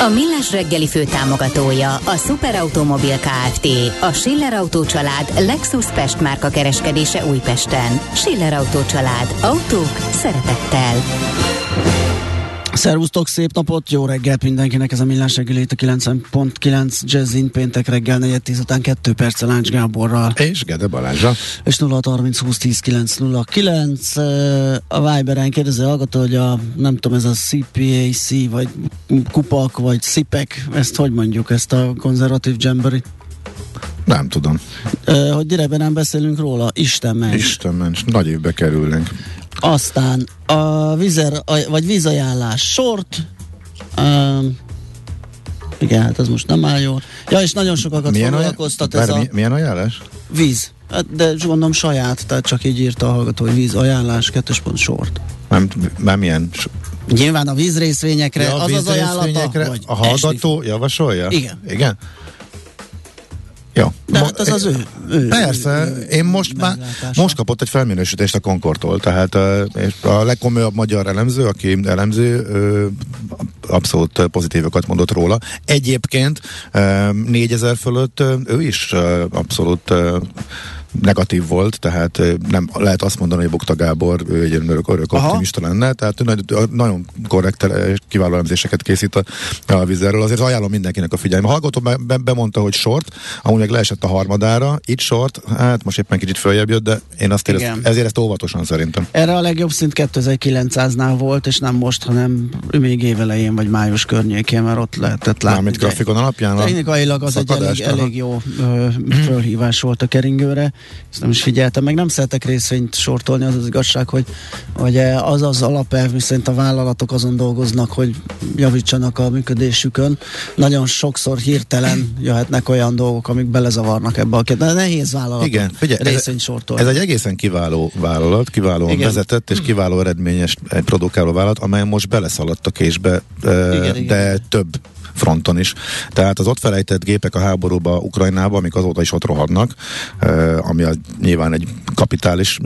A Millás reggeli fő támogatója a Superautomobil KFT, a Schiller Auto család Lexus Pest márka kereskedése Újpesten. Schiller Auto család. Autók szeretettel. Szervusztok, szép napot, jó reggelt mindenkinek, ez a Millás reggeli a 90.9 Jazzin péntek reggel 4 után 2 perccel Ács Gáborral. És Gede Balázsa. És 0 30 20 10 909. A Viberen kérdező hallgató, hogy a, nem tudom, ez a CPAC, vagy kupak, vagy SIPEC, ezt hogy mondjuk, ezt a konzervatív jamboree? Nem tudom. Hogy direktben nem beszélünk róla, Isten ments. Isten ments, nagy évbe kerülnénk. Aztán a vizer, vagy vízajánlás sort, um, igen, hát az most nem áll jól. Ja, és nagyon sokakat milyen foglalkoztat ez a... Milyen ajánlás? Víz. Hát, de gondolom saját, tehát csak így írta a hallgató, hogy víz ajánlás, kettős pont sort. Nem, nem milyen Nyilván a vízrészvényekre ja, a az az ajánlata, A hallgató esni. javasolja? Igen. Igen? Jó. De hát az az ő, ő Persze, ő, én most már, most kapott egy felminősítést a Concordtól, tehát a legkomolyabb magyar elemző, aki elemző, abszolút pozitívokat mondott róla. Egyébként 4000 fölött ő is abszolút negatív volt, tehát nem lehet azt mondani, hogy Bukta Gábor ő egy örök, örök optimista lenne, tehát nagyon korrekt kiváló elemzéseket készít a, a vizerről. Azért ajánlom mindenkinek a figyelme. A hallgató be, be, bemondta, hogy short, amúgy meg leesett a harmadára, itt short, hát most éppen kicsit följebb jött, de én azt érez, ezért ezt óvatosan szerintem. Erre a legjobb szint 2900-nál volt, és nem most, hanem még évelején vagy május környékén, mert ott lehetett látni. Mármint grafikon alapján? Technikailag az egy elég, elég jó ö, fölhívás volt a keringőre ezt nem is figyeltem, meg nem szeretek részvényt sortolni, az az igazság, hogy, hogy az az alapelv, miszerint a vállalatok azon dolgoznak, hogy javítsanak a működésükön. Nagyon sokszor hirtelen jöhetnek olyan dolgok, amik belezavarnak ebbe a de nehéz vállalat Igen, figyelj, részvényt sortolni. Ez egy egészen kiváló vállalat, kiválóan igen. vezetett és kiváló eredményes egy produkáló vállalat, amely most beleszaladt a késbe, igen, de igen. több fronton is. Tehát az ott felejtett gépek a háborúba Ukrajnába, amik azóta is ott rohadnak, ami a, nyilván egy kapitális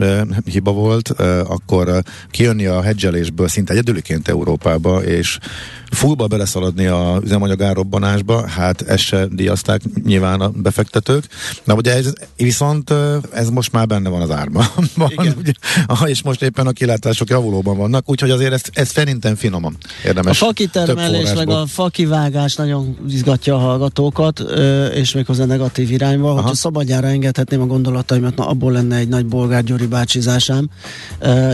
hiba volt, akkor kijönni a hedzselésből szinte egyedüliként Európába, és fullba beleszaladni a üzemanyag árobbanásba, hát ezt se díjazták nyilván a befektetők. Na ugye ez, viszont ez most már benne van az árban. ugye, és most éppen a kilátások javulóban vannak, úgyhogy azért ezt, ezt szerintem finoman érdemes. A fakitermelés meg a fakivágás nagyon izgatja a hallgatókat, és méghozzá negatív irányba. Aha. Hogyha szabadjára engedhetném a gondolataimat, na abból lenne egy nagy bolgár Gyuri bácsizásám.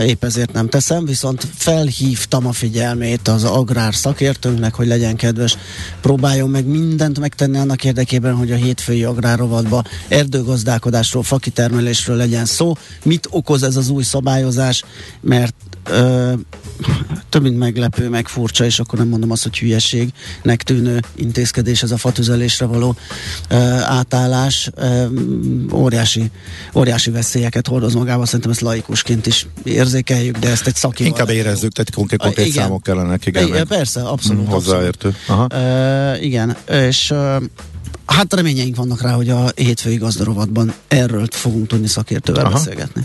Épp ezért nem teszem, viszont felhívtam a figyelmét az agrár szak szakértőnknek, hogy legyen kedves, próbáljon meg mindent megtenni annak érdekében, hogy a hétfői agrárovatba erdőgazdálkodásról, fakitermelésről legyen szó. Mit okoz ez az új szabályozás? Mert ö, több mint meglepő, meg furcsa, és akkor nem mondom azt, hogy hülyeségnek tűnő intézkedés ez a fatüzelésre való ö, átállás. Ö, óriási, óriási veszélyeket hordoz magába, szerintem ezt laikusként is érzékeljük, de ezt egy szakival. Inkább érezzük, tehát konkrét, konkrét igen. számok kellenek, igen. igen persze, abszolút. Hozzáértő. Aha. Ö, igen, és ö, Hát reményeink vannak rá, hogy a hétfői gazdarovatban erről fogunk tudni szakértővel Aha. beszélgetni.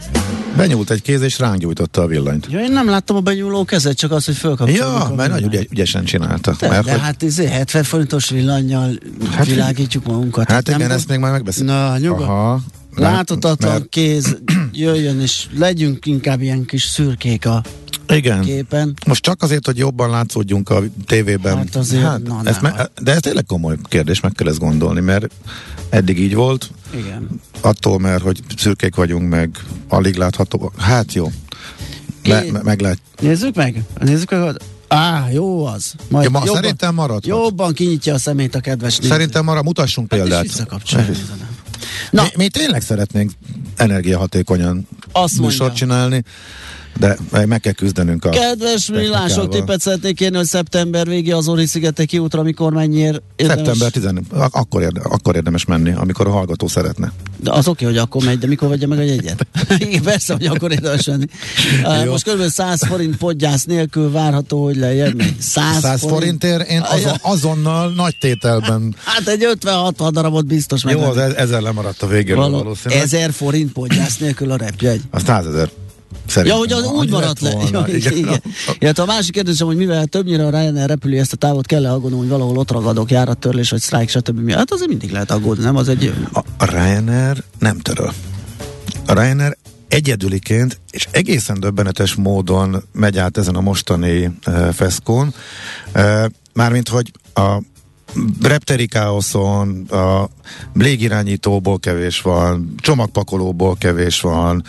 Benyúlt egy kéz, és ránk gyújtotta a villanyt. Ja, én nem láttam a benyúló kezet, csak az, hogy fölkapcsoljuk. Ja, mert nagyon ügy, ügyesen csinálta. De, mert, de hogy... hát izé, 70 forintos villanyjal hát, világítjuk magunkat. Hát igen, nem ezt még már megbeszéljük. Na, nyugodt. Aha. Láthatatlan mert... kéz, jöjjön, és legyünk inkább ilyen kis szürkék a igen. képen. Most csak azért, hogy jobban látszódjunk a tévében. Hát azért, hát, na, ez me- de ez tényleg komoly kérdés, meg kell ezt gondolni, mert eddig így volt, Igen. Attól, mert hogy szürkék vagyunk, meg alig látható. Hát jó. Me, meg lehet. Nézzük meg. Nézzük meg. Á, jó az. Majd ja, ma, jobban, szerintem marad. Jobban kinyitja a szemét a kedves néző. Szerintem marad, mutassunk hát példát. Na. Mi, mi tényleg szeretnénk energiahatékonyan Azt műsort csinálni. De meg kell küzdenünk a Kedves millások, tippet szeretnék kérni, hogy szeptember végé az Ori szigeteki útra, mikor mennyiért érdemes? Szeptember 10 akkor, érde, akkor érdemes menni, amikor a hallgató szeretne. De az oké, hogy akkor megy, de mikor vegye meg a jegyet? Igen, persze, hogy akkor érdemes menni. Uh, most kb. 100 forint podgyász nélkül várható, hogy lejjebb. 100, 100 forintért én azon, azonnal nagy tételben. Hát egy 50-60 darabot biztos meg. Jó, az e- ezer lemaradt a végén Való, valószínűleg. 1000 forint podgyász nélkül a repjegy. Az 100 ezer. Szerintem. Ja, hogy az úgy maradt le. Volna, ja, igen. igen. Ja, a másik kérdésem, hogy mivel többnyire a Ryanair repülő ezt a távot kell-e aggódnom, hogy valahol ott ragadok, járattörlés, vagy sztrájk, stb. Hát azért mindig lehet aggódni, nem? Az egy... A, a Ryanair nem töröl. A Ryanair egyedüliként és egészen döbbenetes módon megy át ezen a mostani uh, feszkón. Uh, mármint, hogy a repteri káoszon, a légirányítóból kevés van, csomagpakolóból kevés van,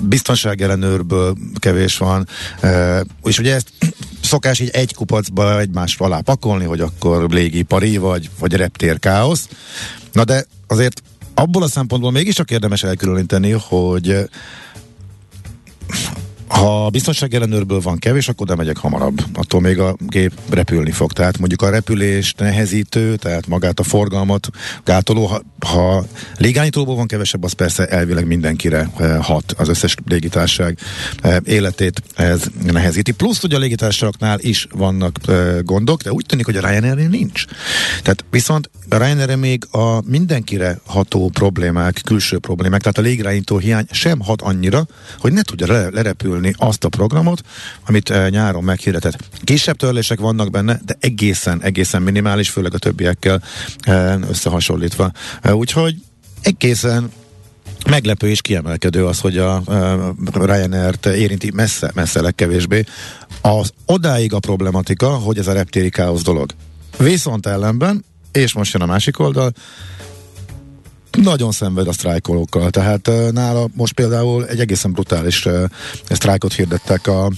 biztonságellenőrből kevés van, és ugye ezt szokás így egy kupacba egymás alá pakolni, hogy akkor légipari vagy, vagy reptér káosz. Na de azért abból a szempontból mégiscsak érdemes elkülöníteni, hogy ha a biztonság ellenőrből van kevés, akkor oda megyek hamarabb. Attól még a gép repülni fog. Tehát mondjuk a repülés nehezítő, tehát magát a forgalmat gátoló, ha, ha légányítóból van kevesebb, az persze elvileg mindenkire eh, hat. Az összes légitárság eh, életét ez nehezíti. Plusz ugye a légitársaságnál is vannak eh, gondok, de úgy tűnik, hogy a ryanair nincs. Tehát viszont ryanair még a mindenkire ható problémák, külső problémák, tehát a légirányító hiány sem hat annyira, hogy ne tudja le, lerepülni azt a programot, amit eh, nyáron meghirdetett. Kisebb törlések vannak benne, de egészen, egészen minimális, főleg a többiekkel eh, összehasonlítva. Eh, úgyhogy egészen meglepő és kiemelkedő az, hogy a Ryanair-t érinti messze, messze legkevésbé. Az odáig a problematika, hogy ez a reptéri káosz dolog. Viszont ellenben, és most jön a másik oldal, nagyon szenved a sztrájkolókkal. Tehát nála most például egy egészen brutális sztrájkot hirdettek a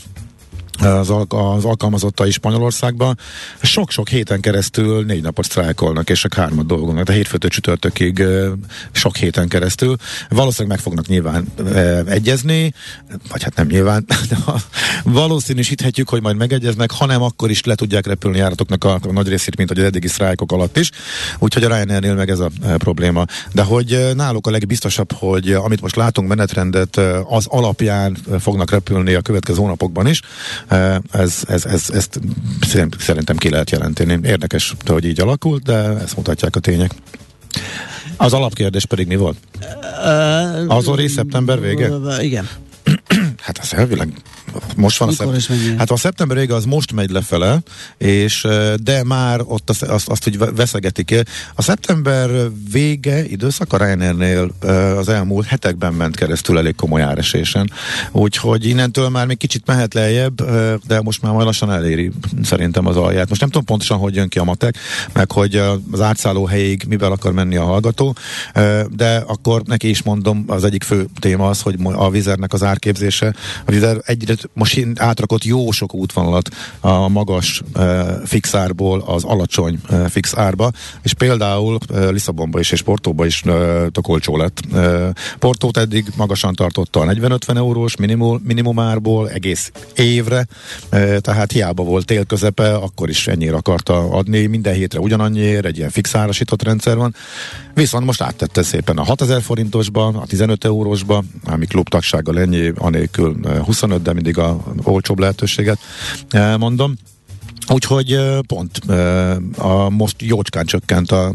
az, al- az alkalmazottai Spanyolországban sok-sok héten keresztül négy napot sztrájkolnak, és csak hármat dolgoznak, de hétfőtől csütörtökig sok héten keresztül. Valószínűleg meg fognak nyilván egyezni, vagy hát nem nyilván, de valószínűsíthetjük, hogy majd megegyeznek, hanem akkor is le tudják repülni járatoknak a, a nagy részét, mint hogy az eddigi sztrájkok alatt is. Úgyhogy a Ryanairnél meg ez a probléma. De hogy náluk a legbiztosabb, hogy amit most látunk menetrendet, az alapján fognak repülni a következő hónapokban is, ez, ez, ez, ezt szerintem ki lehet jelenteni. Érdekes, hogy így alakult, de ezt mutatják a tények. Az alapkérdés pedig mi volt? Az Ori szeptember vége? Igen. Hát az elvileg most van Mikor a szep- Hát a szeptember vége az most megy lefele, és de már ott azt, azt, azt hogy veszegetik. A szeptember vége időszak a Ryanairnél az elmúlt hetekben ment keresztül elég komoly áresésen. Úgyhogy innentől már még kicsit mehet lejjebb, de most már majd lassan eléri szerintem az alját. Most nem tudom pontosan, hogy jön ki a matek, meg hogy az átszálló helyig mivel akar menni a hallgató, de akkor neki is mondom, az egyik fő téma az, hogy a vizernek az árképzése. A vizer egyre most átrakott jó sok útvonalat a magas uh, fixárból az alacsony uh, fixárba, és például uh, Lisszabonba is és Portóba is tök olcsó lett. Portót eddig magasan tartotta a 40-50 eurós minimum, minimumárból egész évre, tehát hiába volt tél közepe, akkor is ennyire akarta adni, minden hétre ugyanannyiért, egy ilyen fixárasított rendszer van, viszont most áttette szépen a 6000 forintosba, a 15 eurósba, ami klubtagsággal ennyi, anélkül 25, de mindig a olcsóbb lehetőséget mondom. Úgyhogy pont a most jócskán csökkent a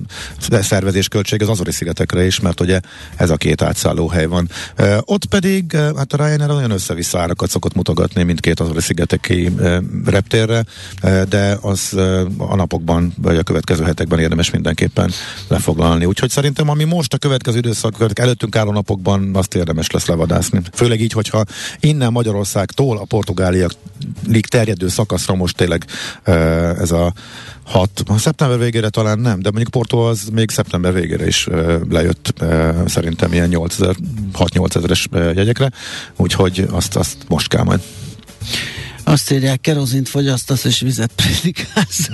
szervezés költség az Azori szigetekre is, mert ugye ez a két átszállóhely van. Ott pedig hát a Ryanair olyan össze-vissza árakat szokott mutogatni mindkét Azori szigeteki reptérre, de az a napokban vagy a következő hetekben érdemes mindenképpen lefoglalni. Úgyhogy szerintem ami most a következő időszak előttünk álló napokban azt érdemes lesz levadászni. Főleg így, hogyha innen Magyarországtól a Portugáliak terjedő szakaszra most tényleg ez a 6, szeptember végére talán nem, de mondjuk Porto az még szeptember végére is lejött szerintem ilyen 6-8 ezeres jegyekre, úgyhogy azt, azt most kell majd. Azt írják, kerozint fogyasztasz és vizet prédikálsz.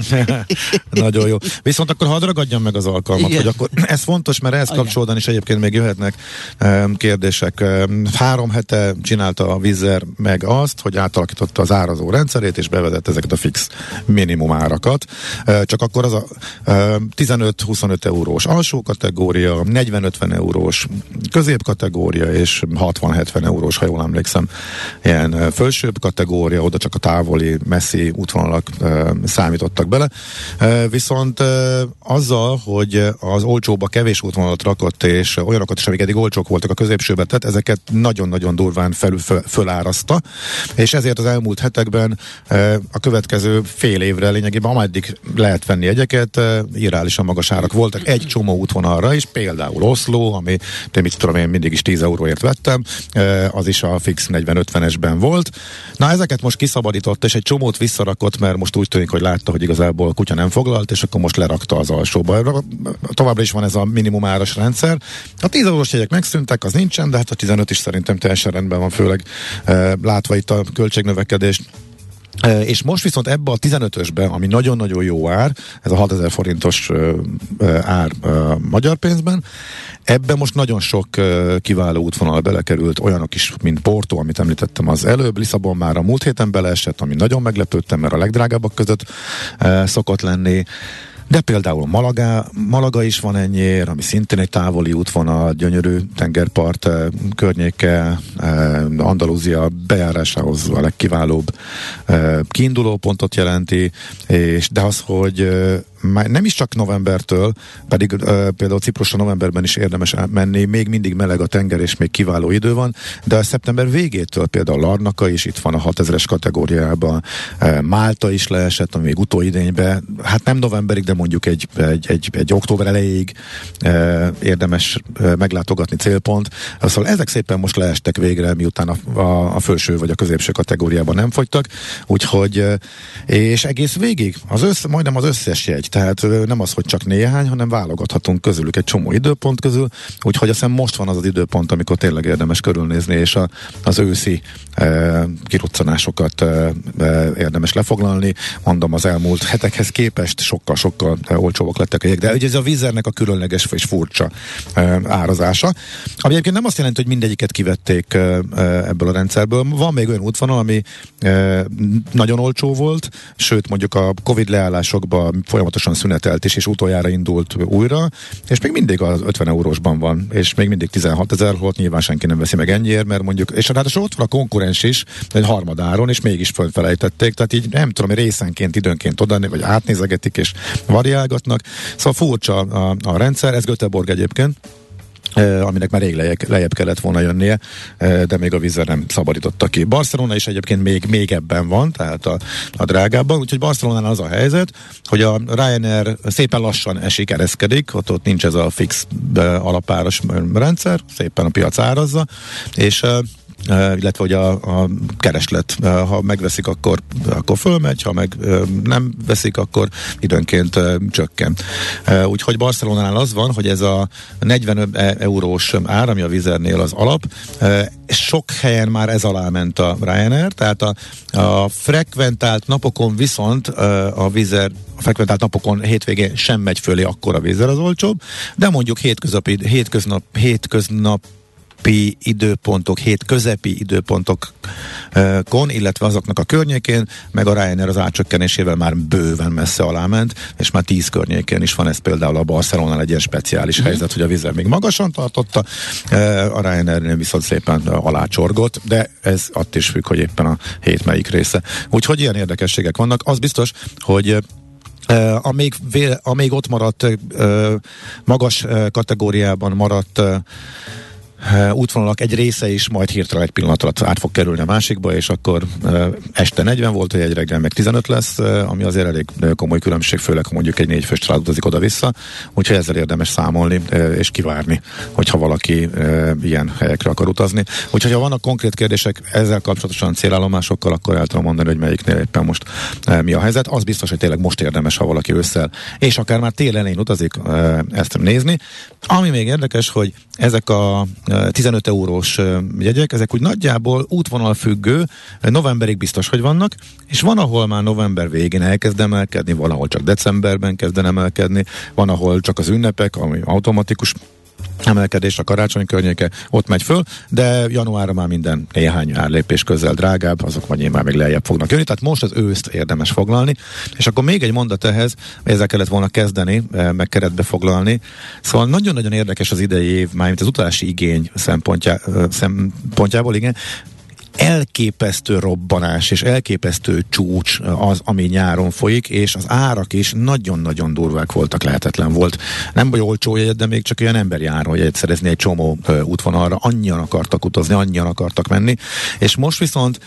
Nagyon jó. Viszont akkor hadd ragadjam meg az alkalmat, Igen. hogy akkor ez fontos, mert ehhez kapcsolódóan is egyébként még jöhetnek um, kérdések. Um, három hete csinálta a Vizer meg azt, hogy átalakította az árazó rendszerét, és bevezett ezeket a fix minimum árakat. Uh, csak akkor az a uh, 15-25 eurós alsó kategória, 40-50 eurós középkategória, és 60-70 eurós, ha jól emlékszem, ilyen fölsőbb kategória, oda csak a távoli, messzi útvonalak e, számítottak bele. E, viszont e, azzal, hogy az olcsóba kevés útvonalat rakott, és olyanokat is, amik eddig olcsók voltak a középsőben, tehát ezeket nagyon-nagyon durván felül, föl, fölárazta, és ezért az elmúlt hetekben e, a következő fél évre lényegében, ameddig lehet venni egyeket, e, irreálisan magas árak voltak egy csomó útvonalra is, például Oszló, ami de mit tudom én mindig is 10 euróért vettem, e, az is a fix 40-50-esben volt. Na ezeket most kiszabadított, és egy csomót visszarakott, mert most úgy tűnik, hogy látta, hogy igazából a kutya nem foglalt, és akkor most lerakta az alsóba. Továbbra is van ez a minimum áras rendszer. A 10 eurós jegyek megszűntek, az nincsen, de hát a 15 is szerintem teljesen rendben van, főleg eh, látva itt a költségnövekedést és most viszont ebbe a 15-ösbe, ami nagyon-nagyon jó ár, ez a 6000 forintos ár magyar pénzben, ebbe most nagyon sok kiváló útvonal belekerült, olyanok is, mint Porto, amit említettem az előbb, Lisszabon már a múlt héten beleesett, ami nagyon meglepődtem, mert a legdrágábbak között szokott lenni. De például Malaga, Malaga is van ennyiért, ami szintén egy távoli útvonal, gyönyörű tengerpart eh, környéke, eh, Andalúzia bejárásához a legkiválóbb eh, kiinduló pontot jelenti, és de az, hogy nem is csak novembertől, pedig például Ciprusra novemberben is érdemes menni, még mindig meleg a tenger, és még kiváló idő van, de a szeptember végétől például Larnaka is itt van a 6000-es kategóriában, Málta is leesett, ami még utóidényben, hát nem novemberig, de mondjuk egy, egy, egy, egy október elejéig uh, érdemes uh, meglátogatni célpont. Szóval ezek szépen most leestek végre, miután a, a, a felső vagy a középső kategóriában nem fogytak, úgyhogy uh, és egész végig, az össz, majdnem az összes jegy, tehát nem az, hogy csak néhány, hanem válogathatunk közülük egy csomó időpont közül, úgyhogy azt most van az az időpont, amikor tényleg érdemes körülnézni, és a, az őszi e, kiruccanásokat e, e, érdemes lefoglalni. Mondom, az elmúlt hetekhez képest sokkal-sokkal e, olcsóbbak lettek jég, de ugye ez a vízernek a különleges és furcsa árazása, ami egyébként nem azt jelenti, hogy mindegyiket kivették ebből a rendszerből. Van még olyan útvonal, ami nagyon olcsó volt, sőt mondjuk a Covid leállásokban folyamatosan szünetelt is, és utoljára indult újra, és még mindig az 50 eurósban van, és még mindig 16 ezer, volt nyilván senki nem veszi meg ennyiért, mert mondjuk, és hát ott van a konkurens is, egy harmadáron, és mégis fölfelejtették, tehát így nem tudom, részenként, időnként oda, vagy átnézegetik, és variálgatnak. Szóval furcsa a, a rendszer, ez Göteborg egyébként, aminek már rég lejjebb, lejjebb kellett volna jönnie, de még a vízzel nem szabadította ki. Barcelona is egyébként még, még ebben van, tehát a, a drágábban, úgyhogy Barcelonán az a helyzet, hogy a Ryanair szépen lassan esik, ereszkedik, ott, ott nincs ez a fix alapáras rendszer, szépen a piac árazza, és illetve hogy a, a kereslet, ha megveszik, akkor, akkor fölmegy, ha meg nem veszik, akkor időnként csökken. Úgyhogy Barcelonánál az van, hogy ez a 40 e, eurós ár, ami a Vizernél az alap, sok helyen már ez alá ment a Ryanair, tehát a, a frekventált napokon viszont a Vizer a frekventált napokon hétvégén sem megy fölé, akkor a vízer az olcsóbb, de mondjuk hétköznapi, hétköznap, hétköznap hétköznapi időpontok, hét közepi időpontokon, illetve azoknak a környékén, meg a Ryanair az átcsökkenésével már bőven messze alá ment, és már tíz környékén is van ez például a Barcelona egy ilyen speciális mm. helyzet, hogy a vizer még magasan tartotta, a Ryanair viszont szépen alácsorgott, de ez att is függ, hogy éppen a hét melyik része. Úgyhogy ilyen érdekességek vannak. Az biztos, hogy Uh, amíg, amíg ott maradt, uh, magas uh, kategóriában maradt útvonalak egy része is majd hirtelen egy pillanat alatt át fog kerülni a másikba, és akkor este 40 volt, hogy egy reggel meg 15 lesz, ami azért elég komoly különbség, főleg ha mondjuk egy négyfős család utazik oda-vissza, úgyhogy ezzel érdemes számolni és kivárni, hogyha valaki ilyen helyekre akar utazni. Úgyhogy ha vannak konkrét kérdések ezzel kapcsolatosan célállomásokkal, akkor el tudom mondani, hogy melyiknél éppen most mi a helyzet. Az biztos, hogy tényleg most érdemes, ha valaki ősszel, és akár már tél elején utazik, ezt nézni. Ami még érdekes, hogy ezek a 15 eurós jegyek, ezek úgy nagyjából útvonal függő, novemberig biztos, hogy vannak, és van, ahol már november végén elkezd emelkedni, van, ahol csak decemberben kezd emelkedni, van, ahol csak az ünnepek, ami automatikus emelkedés a karácsony környéke, ott megy föl, de januárra már minden néhány árlépés közel drágább, azok vagy már még lejjebb fognak jönni, tehát most az őszt érdemes foglalni, és akkor még egy mondat ehhez, ezzel kellett volna kezdeni, eh, meg keretbe foglalni, szóval nagyon-nagyon érdekes az idei év, mármint az utalási igény szempontjá, eh, szempontjából, igen, elképesztő robbanás és elképesztő csúcs az, ami nyáron folyik, és az árak is nagyon-nagyon durvák voltak, lehetetlen volt. Nem baj olcsó jegyet, de még csak olyan ember jár, hogy egy szerezni egy csomó útvonalra. Annyian akartak utazni, annyian akartak menni, és most viszont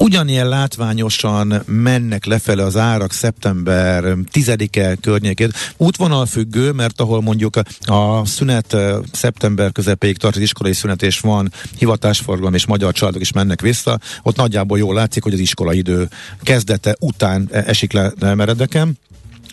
ugyanilyen látványosan mennek lefele az árak szeptember 10-e környékét. Útvonal függő, mert ahol mondjuk a szünet szeptember közepéig tart az iskolai szünet, és van hivatásforgalom, és magyar családok is mennek vissza, ott nagyjából jól látszik, hogy az iskola idő kezdete után esik le meredeken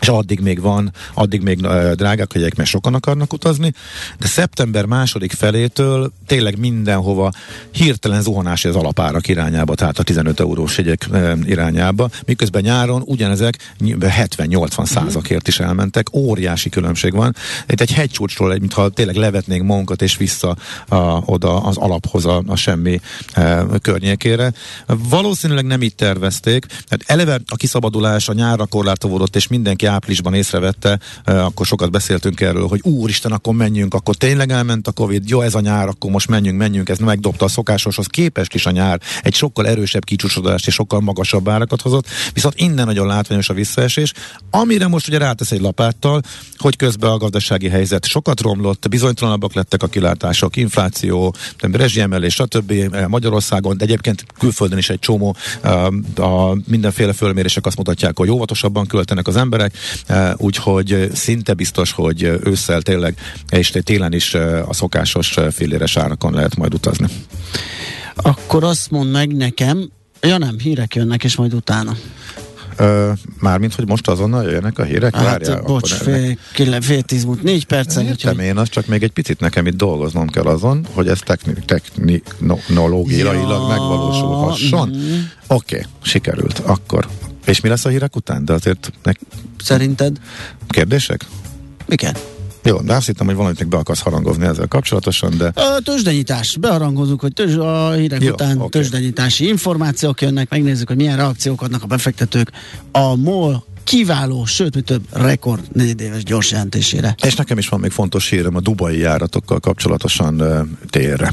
és addig még van, addig még uh, drágák hogy mert sokan akarnak utazni, de szeptember második felétől tényleg mindenhova hirtelen zuhanás az alapárak irányába, tehát a 15 eurós jegyek uh, irányába, miközben nyáron ugyanezek 70-80 százakért is elmentek, óriási különbség van. Itt egy hegycsúcsról, egy, mintha tényleg levetnénk magunkat és vissza uh, oda az alaphoz, a, a semmi uh, környékére. Valószínűleg nem így tervezték, tehát eleve a kiszabadulás a nyárra korlátozódott, és mindenki áprilisban észrevette, akkor sokat beszéltünk erről, hogy úristen, akkor menjünk, akkor tényleg elment a Covid, jó ez a nyár, akkor most menjünk, menjünk, ez megdobta a szokásoshoz képest is a nyár, egy sokkal erősebb kicsúcsodást és sokkal magasabb árakat hozott, viszont innen nagyon látványos a visszaesés, amire most ugye rátesz egy lapáttal, hogy közben a gazdasági helyzet sokat romlott, bizonytalanabbak lettek a kilátások, infláció, rezsiemelés, stb. Magyarországon, de egyébként külföldön is egy csomó a mindenféle fölmérések azt mutatják, hogy óvatosabban költenek az emberek, úgyhogy szinte biztos, hogy ősszel tényleg, és télen is a szokásos filléres árakon lehet majd utazni. Akkor azt mondd meg nekem, ja nem, hírek jönnek, és majd utána. Ö, mármint, hogy most azonnal jönnek a hírek? Hát, Várjál, bocs, fél, fél, fél tíz múlt, négy percen. Értem úgyhogy... én, az csak még egy picit nekem itt dolgoznom kell azon, hogy ez technológiailag ja. megvalósulhasson. Mm. Oké, okay, sikerült. Akkor és mi lesz a hírek után? De azért... Meg... Szerinted? Kérdések? Igen. Jó, de azt hittem, hogy valamit még be akarsz harangozni ezzel kapcsolatosan, de... A tőzsdenyítás. Beharangozunk, hogy tőzs, a hírek Jó, után okay. tőzsdenyítási információk jönnek, megnézzük, hogy milyen reakciók adnak a befektetők. A MOL kiváló, sőt, mi több rekord negyedéves gyors jelentésére. És nekem is van még fontos hírem a dubai járatokkal kapcsolatosan uh, térre.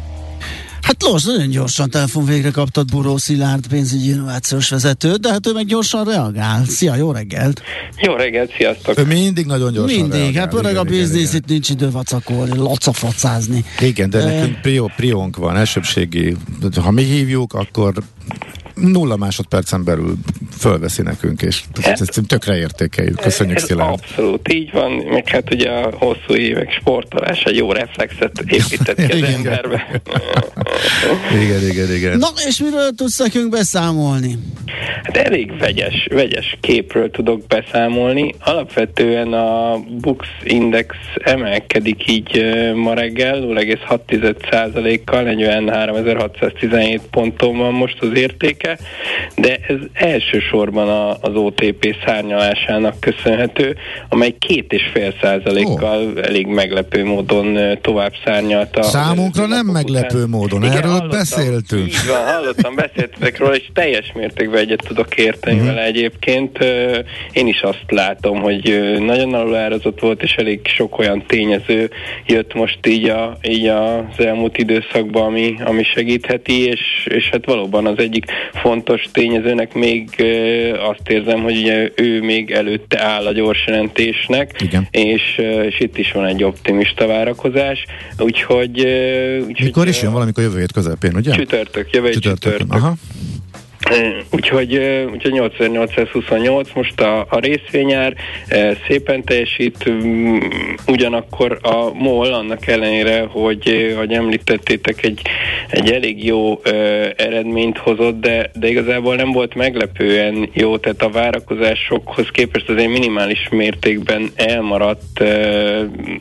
Hát Lors, nagyon gyorsan telefon végre kaptad Buró Szilárd pénzügyi innovációs vezető, de hát ő meg gyorsan reagál. Szia, jó reggelt! Jó reggelt, sziasztok! Ő mindig nagyon gyorsan Mindig, reagál. hát pörög a biznisz, itt nincs idő vacakolni, lacafacázni. Igen, de nekünk prió, priónk van, elsőbségi. Ha mi hívjuk, akkor nulla másodpercen belül fölveszi nekünk, és ezt tökre értékeljük. Köszönjük szépen. Abszolút így van, meg hát ugye a hosszú évek sportolás egy jó reflexet épített ki az emberbe. igen, igen, igen. Na, és miről tudsz nekünk beszámolni? Hát elég vegyes, vegyes képről tudok beszámolni. Alapvetően a Bux Index emelkedik így ma reggel 0,6%-kal, 43.617 ponton van most az értéke, de ez elsősorban az OTP szárnyalásának köszönhető, amely két és fél százalékkal oh. elég meglepő módon tovább szárnyalta. Számunkra nem meglepő után. módon, Igen, erről beszéltünk. Így van, hallottam, beszéltetek róla, és teljes mértékben egyet tudok érteni mm. vele egyébként. Én is azt látom, hogy nagyon alulárazott volt, és elég sok olyan tényező jött most így, a, így az elmúlt időszakban, ami, ami segítheti, és, és hát valóban az egyik fontos tényezőnek még azt érzem, hogy ugye ő még előtte áll a gyors jelentésnek, Igen. És, és itt is van egy optimista várakozás, úgyhogy... úgyhogy Mikor is jön valamikor jövő hét közepén, ugye? Csütörtök, jövő csütörtök. csütörtök. Aha. Úgyhogy, úgyhogy 8828 most a, a részvényár szépen teljesít, ugyanakkor a MOL annak ellenére, hogy, hogy említettétek, egy, egy elég jó eredményt hozott, de, de igazából nem volt meglepően jó, tehát a várakozásokhoz képest azért minimális mértékben elmaradt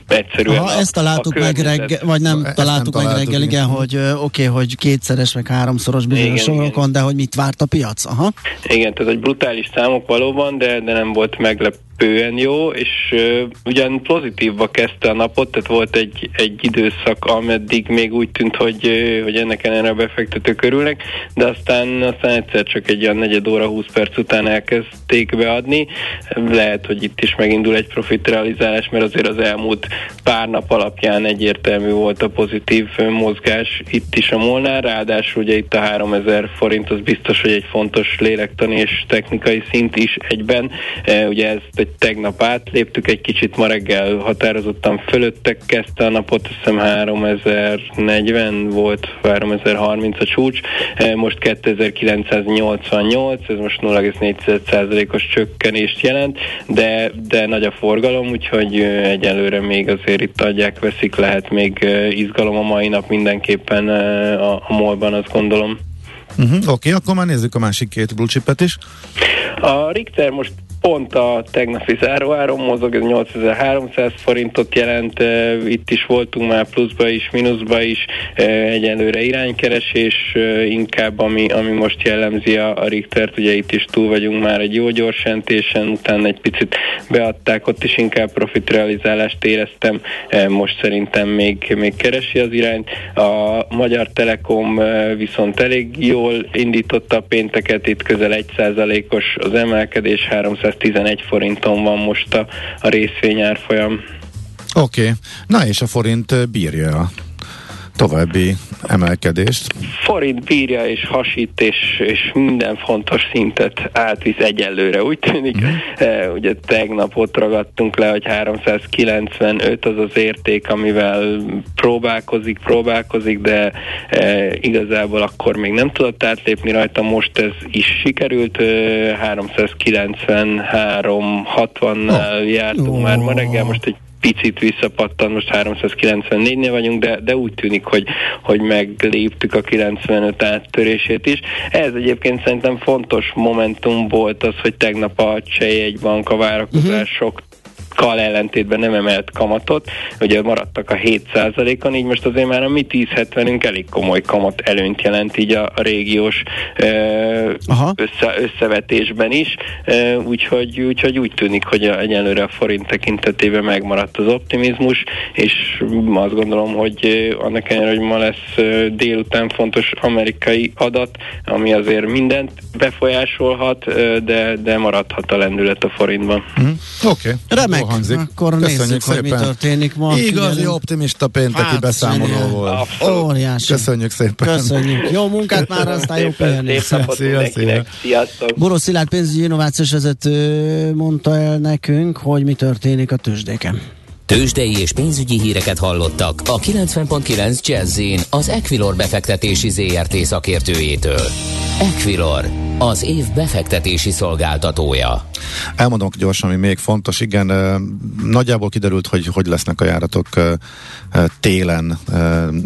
egyszerűen. Ha ezt találtuk a meg reggel, vagy nem ezt találtuk nem meg reggel, igen, hogy oké, okay, hogy kétszeres, meg háromszoros bizonyos sorokon, de hogy mit várt a piac. Aha. Igen, tehát egy brutális számok valóban, de, de nem volt meglepő meglepően jó, és uh, ugyan pozitívba kezdte a napot, tehát volt egy, egy időszak, ameddig még úgy tűnt, hogy, uh, hogy ennek ellenére a befektetők örülnek, de aztán, aztán egyszer csak egy olyan negyed óra, 20 perc után elkezdték beadni. Lehet, hogy itt is megindul egy profitrealizálás, mert azért az elmúlt pár nap alapján egyértelmű volt a pozitív mozgás itt is a Molnár, ráadásul ugye itt a 3000 forint az biztos, hogy egy fontos lélektani és technikai szint is egyben. Uh, ugye ezt egy tegnap átléptük, egy kicsit ma reggel határozottan fölöttek kezdte a napot, azt hiszem 3040 volt, 3030 a csúcs, e, most 2988, ez most 0,4%-os csökkenést jelent, de, de nagy a forgalom, úgyhogy egyelőre még azért itt adják, veszik, lehet még izgalom a mai nap mindenképpen a, a molban, azt gondolom. Uh-huh, Oké, okay, akkor már nézzük a másik két blue is. A Richter most pont a tegnapi záróáron mozog, ez 8300 forintot jelent, itt is voltunk már pluszba is, mínuszba is, egyelőre iránykeresés, inkább ami, ami most jellemzi a, a Richtert, ugye itt is túl vagyunk már egy jó gyorsentésen, utána egy picit beadták, ott is inkább profitrealizálást éreztem, most szerintem még, még keresi az irányt. A Magyar Telekom viszont elég jól indította a pénteket, itt közel 1%-os az emelkedés, 300 211 forinton van most a, a részvény árfolyam. Oké, okay. na és a forint bírja további emelkedést. Forint bírja és hasít, és, és minden fontos szintet átvisz egyelőre. Úgy tűnik, mm. e, ugye tegnap ott ragadtunk le, hogy 395 az az érték, amivel próbálkozik, próbálkozik, de e, igazából akkor még nem tudott átlépni rajta, most ez is sikerült, e, 393 60-nál oh. jártunk oh. már ma reggel, most egy picit visszapattan, most 394-nél vagyunk, de, de úgy tűnik, hogy, hogy megléptük a 95 áttörését is. Ez egyébként szerintem fontos momentum volt az, hogy tegnap a Csej bank a várakozások kal ellentétben nem emelt kamatot, ugye maradtak a 7%-on, így most azért már a mi 1070-ünk elég komoly kamat előnyt jelent így a, a régiós Aha. össze, összevetésben is, úgyhogy, úgyhogy úgy tűnik, hogy a, egyelőre a forint tekintetében megmaradt az optimizmus, és azt gondolom, hogy annak ellenére, hogy ma lesz délután fontos amerikai adat, ami azért mindent befolyásolhat, de, de maradhat a lendület a forintban. Mm. Oké. Okay. Remek hangzik. Akkor Köszönjük nézzük, szépen. hogy mi történik ma. Igazi figyelünk. optimista pénteki hát, beszámoló volt. Óriási. Köszönjük szépen. Köszönjük. Jó munkát már, aztán jó pihenést. Szia, szia. Sziasztok. Boros Szilárd pénzügyi innovációs vezető mondta el nekünk, hogy mi történik a tőzsdéken. Tőzsdei és pénzügyi híreket hallottak a 90.9 jazz az Equilor befektetési ZRT szakértőjétől. Equilor, az év befektetési szolgáltatója. Elmondom gyorsan, ami még fontos. Igen, nagyjából kiderült, hogy hogy lesznek a járatok télen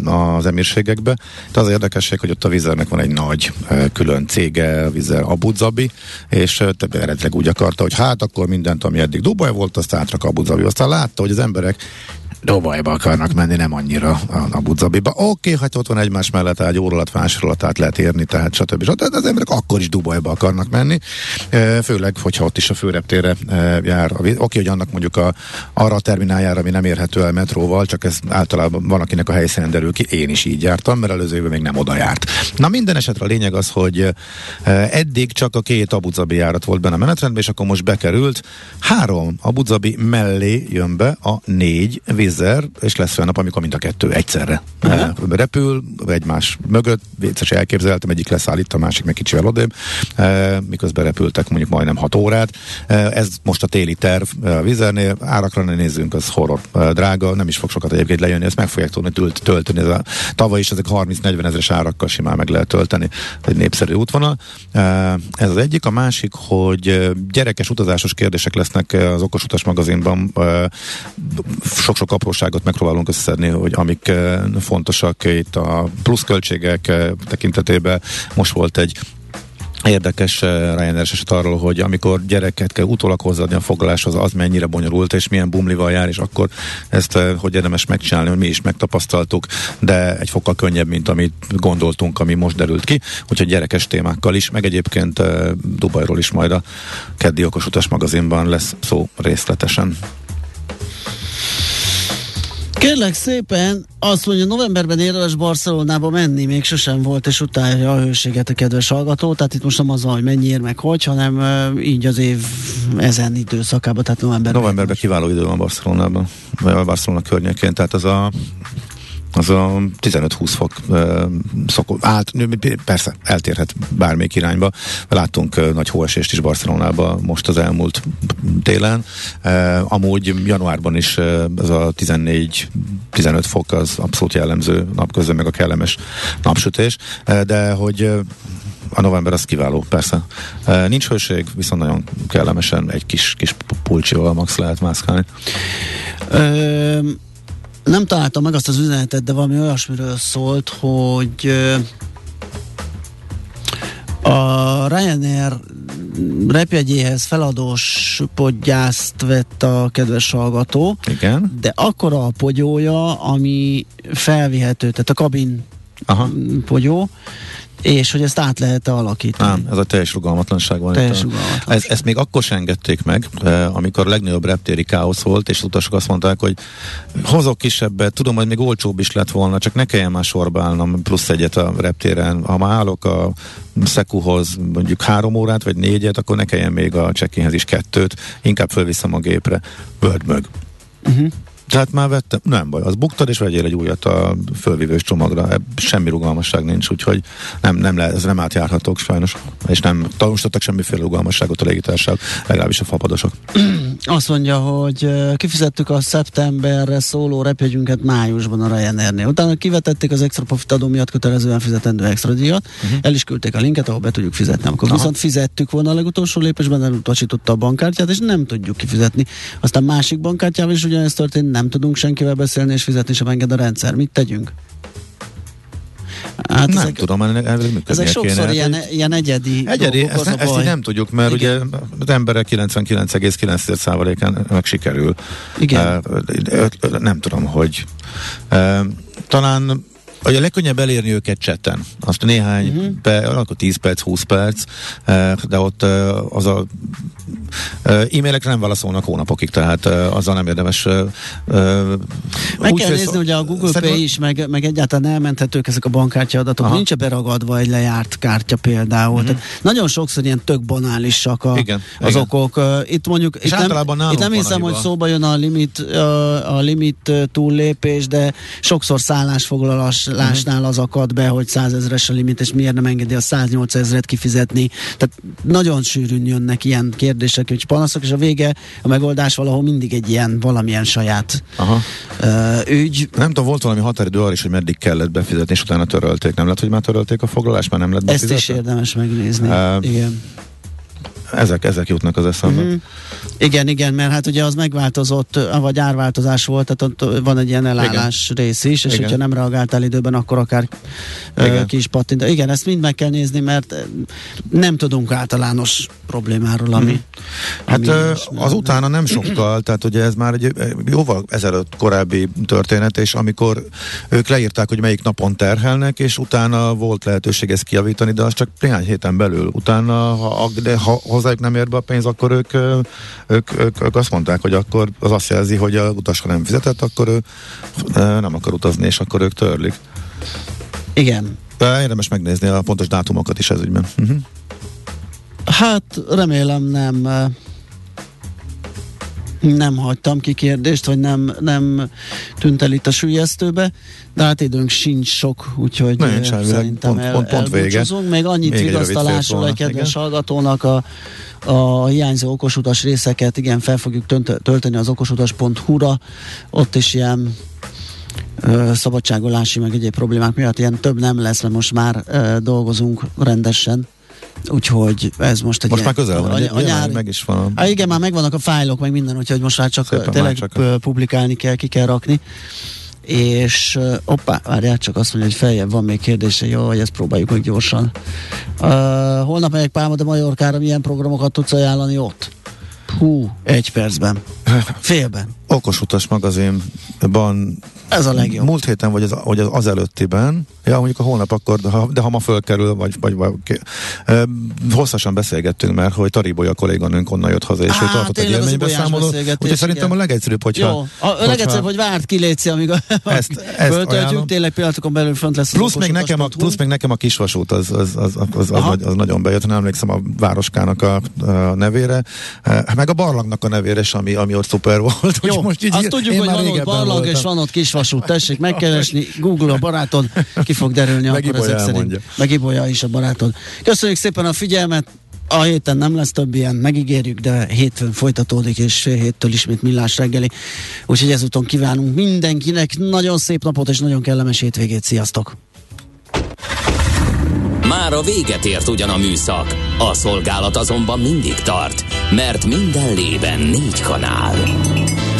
az emírségekbe. De az érdekesség, hogy ott a vizernek van egy nagy külön cége, a Vizer Abu Dhabi, és eredetileg úgy akarta, hogy hát akkor mindent, ami eddig Dubaj volt, azt átrak Abu Dhabi. Aztán látta, hogy az emberek Dubajba akarnak menni, nem annyira a Abu Dhabiba. Oké, okay, hát ott van egymás mellett egy óra alatt másolatát lehet érni, tehát stb. stb. De az emberek akkor is Dubajba akarnak menni, főleg, hogyha ott is a főreptére jár. Oké, okay, hogy annak mondjuk a, arra termináljára, ami nem érhető el metróval, csak ez általában van, akinek a helyszínen derül ki. Én is így jártam, mert előző évben még nem oda járt. Na minden esetre a lényeg az, hogy eddig csak a két Abu Dhabi járat volt benne a menetrendben, és akkor most bekerült. Három Abu Dhabi mellé jön be a négy víz tízszer, és lesz olyan nap, amikor mind a kettő egyszerre uh-huh. repül, egymás mögött, vicces elképzeltem, egyik leszállít, a másik meg kicsivel odébb, e, miközben repültek mondjuk majdnem 6 órát. E, ez most a téli terv a vizernél, árakra ne nézzünk, az horror drága, nem is fog sokat egyébként lejönni, ezt meg fogják tudni tölt, tölteni. Ez a, tavaly is ezek 30-40 ezeres árakkal simán meg lehet tölteni, egy népszerű útvonal. Ez az egyik, a másik, hogy gyerekes utazásos kérdések lesznek az Okos Utas magazinban, sok-sok apróságot megpróbálunk összeszedni, hogy amik eh, fontosak itt a pluszköltségek eh, tekintetében. Most volt egy érdekes eh, Ryanair eset arról, hogy amikor gyereket kell utólag hozzáadni a foglaláshoz, az mennyire bonyolult, és milyen bumlival jár, és akkor ezt hogy érdemes megcsinálni, hogy mi is megtapasztaltuk, de egy fokkal könnyebb, mint amit gondoltunk, ami most derült ki, úgyhogy gyerekes témákkal is, meg egyébként Dubajról is majd a keddi okos utas magazinban lesz szó részletesen. Kérlek szépen, azt mondja, novemberben érdemes Barcelonába menni, még sosem volt, és utálja a hőséget a kedves hallgató, tehát itt most nem az, hogy mennyiért meg hogy, hanem így az év ezen időszakában, tehát novemberben. Novemberben kiváló idő van Barcelonában, vagy a Barcelona környékén, tehát az a az a 15-20 fok szokott, át, persze eltérhet bármelyik irányba. Láttunk nagy hóesést is Barcelonában most az elmúlt télen. Amúgy januárban is ez a 14-15 fok az abszolút jellemző napközben, meg a kellemes napsütés, de hogy a november az kiváló, persze. Nincs hőség, viszont nagyon kellemesen egy kis, kis pulcsival max lehet mászkálni. Um nem találtam meg azt az üzenetet, de valami olyasmiről szólt, hogy a Ryanair repjegyéhez feladós podgyászt vett a kedves hallgató. Igen. De akkora a pogyója, ami felvihető, tehát a kabin Aha. pogyó, és hogy ezt át lehet alakítani. Nem, ez a teljes rugalmatlanság van. Teljes rugalmatlanság. Ez, ezt még akkor sem engedték meg, eh, amikor a legnagyobb reptéri káosz volt, és az utasok azt mondták, hogy hozok kisebbet, tudom, hogy még olcsóbb is lett volna, csak ne kelljen már sorba állnom plusz egyet a reptéren. Ha már állok a Szekuhoz mondjuk három órát, vagy négyet, akkor ne kelljen még a check is kettőt, inkább fölviszem a gépre. Vörd Uh-huh. Tehát már vettem, nem baj, az buktad, és vegyél egy újat a fölvívős csomagra. Semmi rugalmasság nincs, úgyhogy nem, nem le, ez nem átjárhatók sajnos. És nem tanulstattak semmiféle rugalmasságot a légitársaság, legalábbis a fapadosok. Azt mondja, hogy kifizettük a szeptemberre szóló repjegyünket májusban a Ryanairnél. Utána kivetették az extra profit adó miatt kötelezően fizetendő extra díjat, uh-huh. el is küldték a linket, ahol be tudjuk fizetni. Akkor Aha. viszont fizettük volna a legutolsó lépésben, elutasította a bankkártyát, és nem tudjuk kifizetni. Aztán másik bankkártyával is ugyanezt történt, nem tudunk senkivel beszélni, és fizetni sem enged a rendszer. Mit tegyünk? Hát nem ezek, tudom, elvileg Ezek sokszor kéne. ilyen, ilyen egyedi Egyedi, ezt, ezt így nem tudjuk, mert Igen. ugye az emberek 99,9%-án meg sikerül. Igen. Uh, nem tudom, hogy uh, talán Ugye a legkönnyebb elérni őket cseten. Azt néhány, uh-huh. akkor 10 perc, 20 perc, de ott az a E-mailekre nem válaszolnak hónapokig, tehát azzal nem érdemes. Meg kell nézni, hogy a Google Szerintem... Pay is, meg, meg egyáltalán elmenthetők ezek a bankkártya adatok. Aha. Nincs beragadva egy lejárt kártya például. Uh-huh. Tehát nagyon sokszor ilyen tök banálisak a, igen, az igen. okok. Itt mondjuk itt nem, itt nem hiszem, hogy szóba jön a limit, a, limit túllépés, de sokszor szállásfoglalásnál uh-huh. az akad be, hogy százezres a limit, és miért nem engedi a 108 ezeret kifizetni. Tehát nagyon sűrűn jönnek ilyen kérdések, hogy panaszok, és a vége, a megoldás valahol mindig egy ilyen valamilyen saját Aha. Uh, ügy. Nem tudom, volt valami határidő arra is, hogy meddig kellett befizetni, és utána törölték. Nem lehet, hogy már törölték a foglalást, már nem lett befizetni? Ezt is érdemes megnézni. Uh, Igen. Ezek, ezek jutnak az eszembe. Mm-hmm. Igen, igen, mert hát ugye az megváltozott, vagy árváltozás volt, tehát ott van egy ilyen elállás igen. rész is, és igen. hogyha nem reagáltál időben, akkor akár igen. ki is pattint. Igen, ezt mind meg kell nézni, mert nem tudunk általános problémáról, ami... Mm. Hát ami az utána nem sokkal, tehát ugye ez már egy jóval ezelőtt korábbi történet, és amikor ők leírták, hogy melyik napon terhelnek, és utána volt lehetőség ezt kiavítani, de az csak néhány héten belül. Utána, ha, de ha hozzájuk nem ér be a pénz, akkor ők, ők, ők, ők azt mondták, hogy akkor az azt jelzi, hogy a utas, ha nem fizetett, akkor ő nem akar utazni, és akkor ők törlik. Igen. De érdemes megnézni a pontos dátumokat is ez ügyben. Uh-huh. Hát remélem nem nem hagytam ki kérdést, vagy nem, nem tűnt el itt a sülyeztőbe, de hát időnk sincs sok, úgyhogy nem, szerintem pont, el, pont, pont vége. Még annyit Még vigasztalásról kedves igen. hallgatónak a, a hiányzó okosutas részeket, igen, fel fogjuk tölteni az okosutas.hu-ra, ott is ilyen szabadságolási, meg egyéb problémák miatt ilyen több nem lesz, mert most már ö, dolgozunk rendesen Úgyhogy ez most egy Most ilyen, már közel van, a, a, a nyári, meg is van. Há, igen, már megvannak a fájlok, meg minden, úgyhogy most már csak Szépen tényleg már csak publikálni kell, ki kell rakni. És uh, oppá, várjál, csak azt mondja, hogy feljebb van még kérdése, jó, hogy ezt próbáljuk meg gyorsan. Uh, holnap megyek Pálma de Majorkára, milyen programokat tudsz ajánlani ott? Hú, egy percben. Félben. Okos utas magazinban ez a legjobb. Múlt héten, vagy az, vagy az, az előttiben, ja, mondjuk a holnap akkor, de ha, de ha ma fölkerül, vagy, vagy, vagy e, hosszasan beszélgettünk, mert hogy Tariboly a kolléganőnk onnan jött haza, és Á, ő tartott egy élménybeszámolót. Úgyhogy szerintem a legegyszerűbb, hogyha... Jó, a, a legegyszerűbb, hogy várt kiléci, amíg a, ezt, ezt föltöltjük, tényleg pillanatokon belül fönt lesz plusz még, nekem a, plusz még nekem a kisvasút az, az, az, az, az, az, az nagyon bejött, nem emlékszem a városkának a, a nevére, meg a barlangnak a nevére is, ami, ami ott szuper volt. Jó, most így azt tudjuk, hogy van ott barlang, és van ott kisvasút, tessék megkeresni, Google a barátod, ki fog derülni Meg akkor ezek szerint. Meg Ibolya is a barátod. Köszönjük szépen a figyelmet, a héten nem lesz több ilyen, megígérjük, de hétfőn folytatódik, és fél héttől ismét millás reggeli. Úgyhogy ezúton kívánunk mindenkinek nagyon szép napot, és nagyon kellemes hétvégét. Sziasztok! Már a véget ért ugyan a műszak, a szolgálat azonban mindig tart, mert minden lében négy kanál.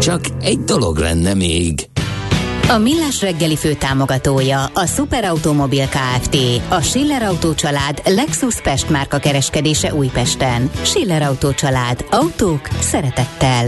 Csak egy dolog lenne még. A Millás reggeli fő támogatója a Superautomobil KFT, a Schiller Auto család Lexus Pest márka kereskedése Újpesten. Schiller Auto család. Autók szeretettel.